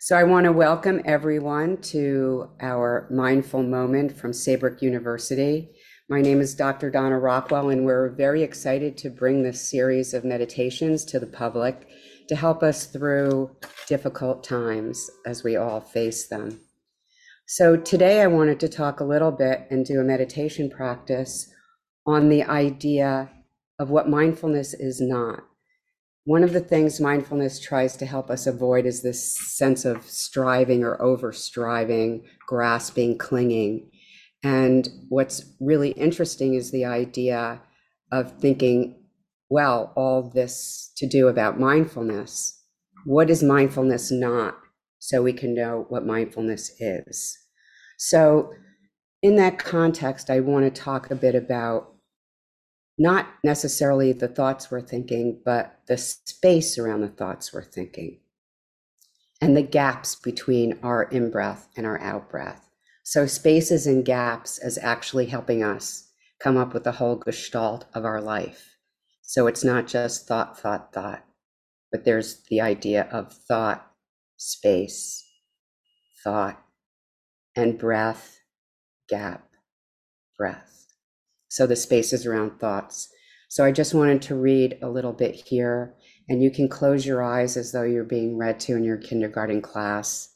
So I want to welcome everyone to our mindful moment from Saybrook University. My name is Dr. Donna Rockwell, and we're very excited to bring this series of meditations to the public to help us through difficult times as we all face them. So today I wanted to talk a little bit and do a meditation practice on the idea of what mindfulness is not. One of the things mindfulness tries to help us avoid is this sense of striving or over striving, grasping, clinging. And what's really interesting is the idea of thinking, well, all this to do about mindfulness. What is mindfulness not? So we can know what mindfulness is. So, in that context, I want to talk a bit about not necessarily the thoughts we're thinking, but the space around the thoughts we're thinking and the gaps between our in breath and our out breath. So, spaces and gaps is actually helping us come up with the whole gestalt of our life. So, it's not just thought, thought, thought, but there's the idea of thought, space, thought, and breath, gap, breath. So the space is around thoughts. So I just wanted to read a little bit here, and you can close your eyes as though you're being read to in your kindergarten class.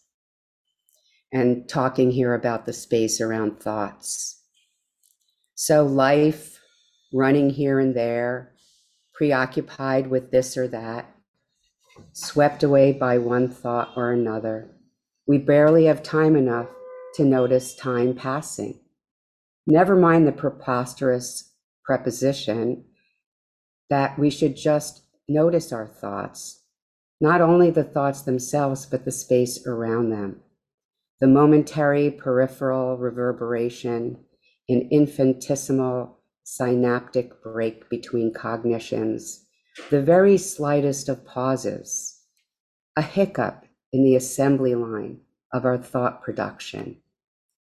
And talking here about the space around thoughts. So life running here and there, preoccupied with this or that, swept away by one thought or another. We barely have time enough to notice time passing. Never mind the preposterous preposition that we should just notice our thoughts, not only the thoughts themselves, but the space around them. The momentary peripheral reverberation, an infinitesimal synaptic break between cognitions, the very slightest of pauses, a hiccup in the assembly line of our thought production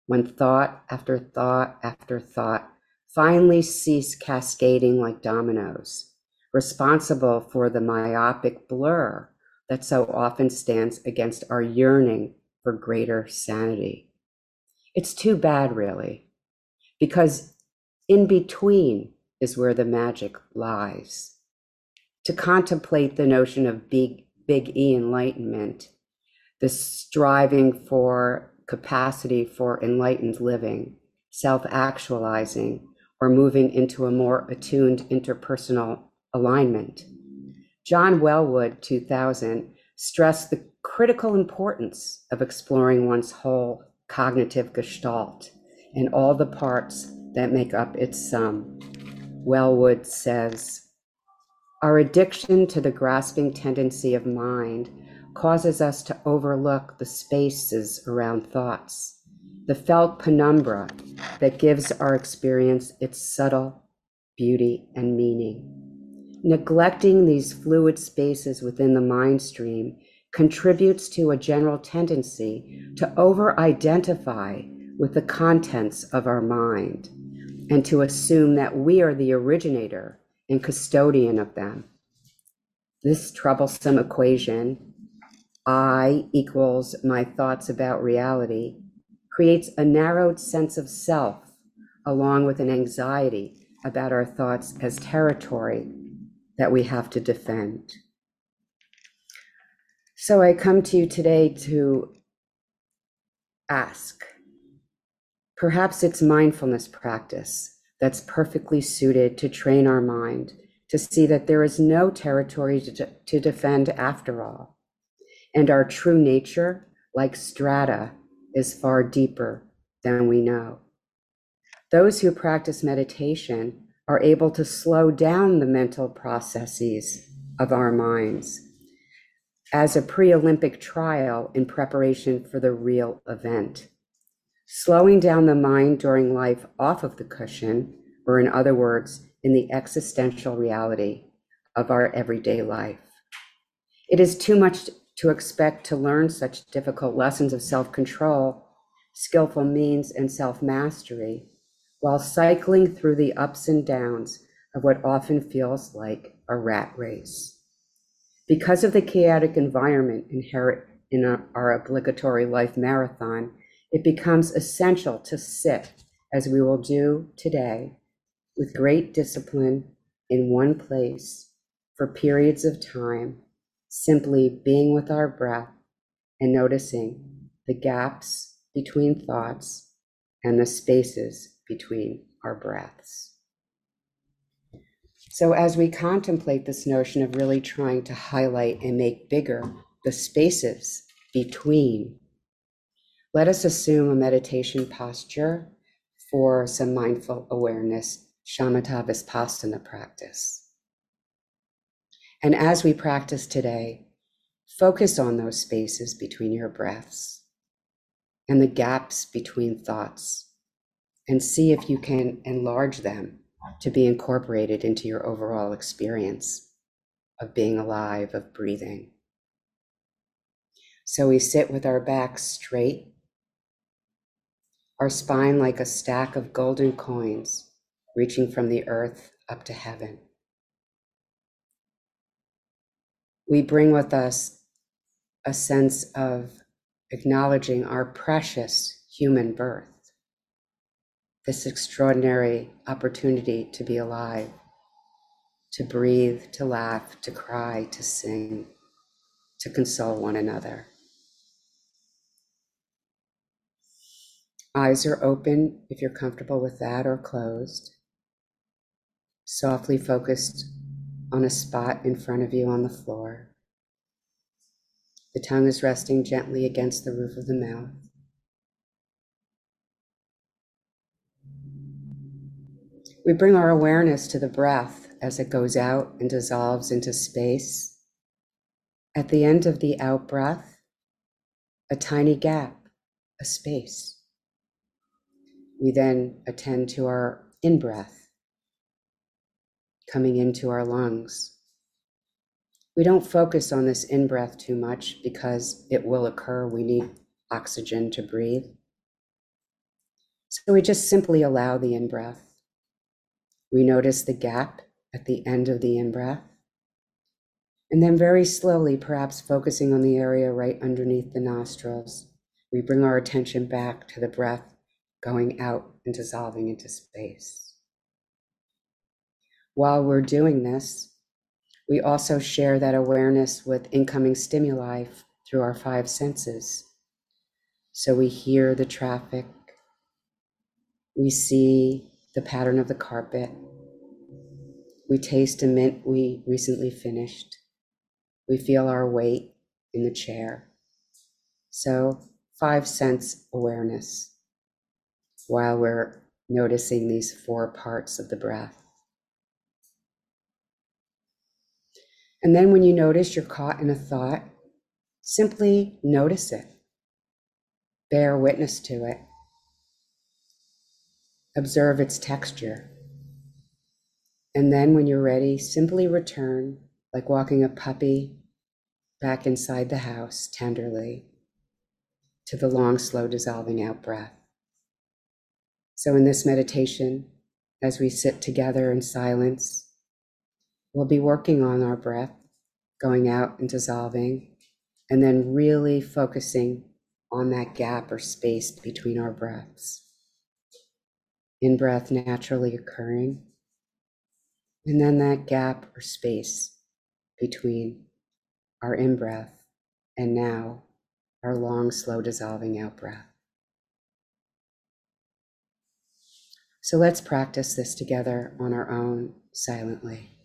when thought after thought after thought finally cease cascading like dominoes, responsible for the myopic blur that so often stands against our yearning for greater sanity. It's too bad, really, because in between is where the magic lies. To contemplate the notion of big, big E enlightenment, the striving for capacity for enlightened living, self actualizing, or moving into a more attuned interpersonal alignment. John Welwood, 2000, stressed the critical importance of exploring one's whole cognitive gestalt and all the parts that make up its sum. Welwood says, Our addiction to the grasping tendency of mind causes us to overlook the spaces around thoughts, the felt penumbra that gives our experience its subtle beauty and meaning. Neglecting these fluid spaces within the mind stream contributes to a general tendency to over identify with the contents of our mind and to assume that we are the originator and custodian of them. This troublesome equation I equals my thoughts about reality creates a narrowed sense of self, along with an anxiety about our thoughts as territory that we have to defend. So I come to you today to ask. Perhaps it's mindfulness practice that's perfectly suited to train our mind to see that there is no territory to, to defend after all and our true nature, like strata, is far deeper than we know. Those who practice meditation are able to slow down the mental processes of our minds as a pre Olympic trial in preparation for the real event. Slowing down the mind during life off of the cushion, or in other words, in the existential reality of our everyday life. It is too much to expect to learn such difficult lessons of self control, skillful means, and self mastery while cycling through the ups and downs of what often feels like a rat race. Because of the chaotic environment inherent in our, our obligatory life marathon, it becomes essential to sit, as we will do today, with great discipline in one place for periods of time, simply being with our breath and noticing the gaps between thoughts and the spaces between our breaths. So, as we contemplate this notion of really trying to highlight and make bigger the spaces between, let us assume a meditation posture for some mindful awareness, shamatha vipassana practice. And as we practice today, focus on those spaces between your breaths and the gaps between thoughts, and see if you can enlarge them to be incorporated into your overall experience of being alive, of breathing. So we sit with our backs straight, our spine like a stack of golden coins reaching from the earth up to heaven. We bring with us a sense of acknowledging our precious human birth this extraordinary opportunity to be alive, to breathe, to laugh, to cry, to sing, to console one another. Eyes are open if you're comfortable with that or closed. Softly focused on a spot in front of you on the floor. The tongue is resting gently against the roof of the mouth. We bring our awareness to the breath as it goes out and dissolves into space. At the end of the out breath, a tiny gap, a space. We then attend to our in breath, coming into our lungs. We don't focus on this in breath too much because it will occur. We need oxygen to breathe. So we just simply allow the in breath. We notice the gap at the end of the in breath. And then, very slowly, perhaps focusing on the area right underneath the nostrils, we bring our attention back to the breath going out and dissolving into space. While we're doing this, we also share that awareness with incoming stimuli through our five senses. So we hear the traffic, we see the pattern of the carpet. We taste a mint we recently finished. We feel our weight in the chair. So, five sense awareness while we're noticing these four parts of the breath. And then, when you notice you're caught in a thought, simply notice it, bear witness to it. Observe its texture. And then, when you're ready, simply return, like walking a puppy back inside the house tenderly, to the long, slow dissolving out breath. So, in this meditation, as we sit together in silence, we'll be working on our breath, going out and dissolving, and then really focusing on that gap or space between our breaths in breath naturally occurring, and then that gap or space between our in breath and now our long, slow dissolving out breath. So let's practice this together on our own silently.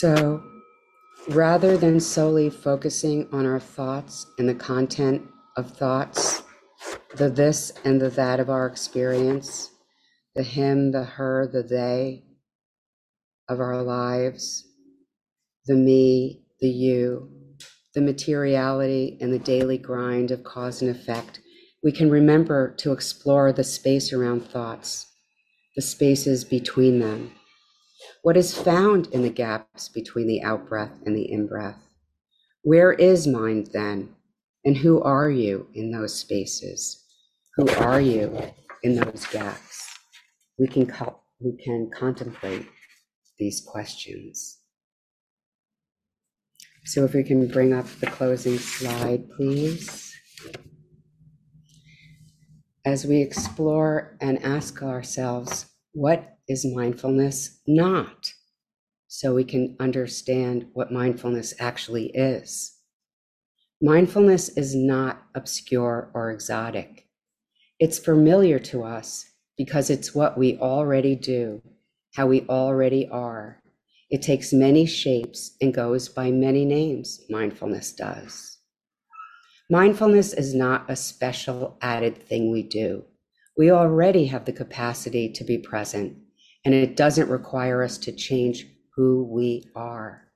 So rather than solely focusing on our thoughts and the content of thoughts, the this and the that of our experience, the him, the her, the they of our lives, the me, the you, the materiality and the daily grind of cause and effect, we can remember to explore the space around thoughts, the spaces between them what is found in the gaps between the out breath and the in breath? Where is mind then? And who are you in those spaces? Who are you in those gaps? We can, co- we can contemplate these questions. So, if we can bring up the closing slide, please. As we explore and ask ourselves, what is mindfulness not? So we can understand what mindfulness actually is. Mindfulness is not obscure or exotic. It's familiar to us because it's what we already do, how we already are. It takes many shapes and goes by many names, mindfulness does. Mindfulness is not a special added thing we do. We already have the capacity to be present and it doesn't require us to change who we are.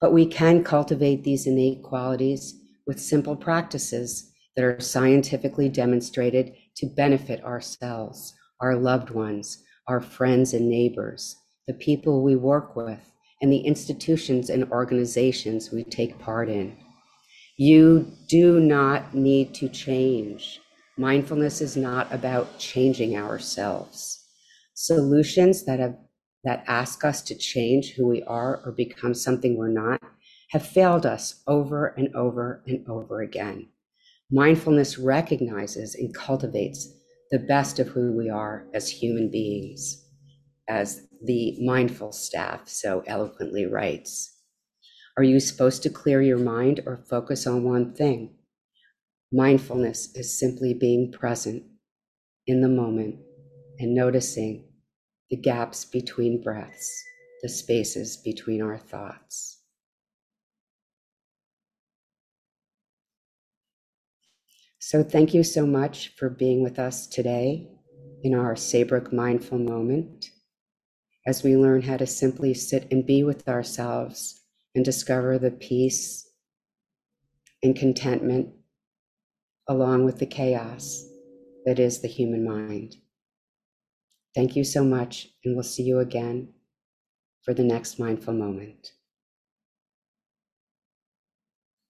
But we can cultivate these innate qualities with simple practices that are scientifically demonstrated to benefit ourselves, our loved ones, our friends and neighbors, the people we work with, and the institutions and organizations we take part in. You do not need to change. Mindfulness is not about changing ourselves solutions that have that ask us to change who we are or become something we're not have failed us over and over and over again. Mindfulness recognizes and cultivates the best of who we are as human beings, as the mindful staff so eloquently writes. Are you supposed to clear your mind or focus on one thing? Mindfulness is simply being present in the moment and noticing the gaps between breaths, the spaces between our thoughts. So, thank you so much for being with us today in our Saybrook Mindful Moment as we learn how to simply sit and be with ourselves and discover the peace and contentment along with the chaos that is the human mind. Thank you so much, and we'll see you again for the next mindful moment.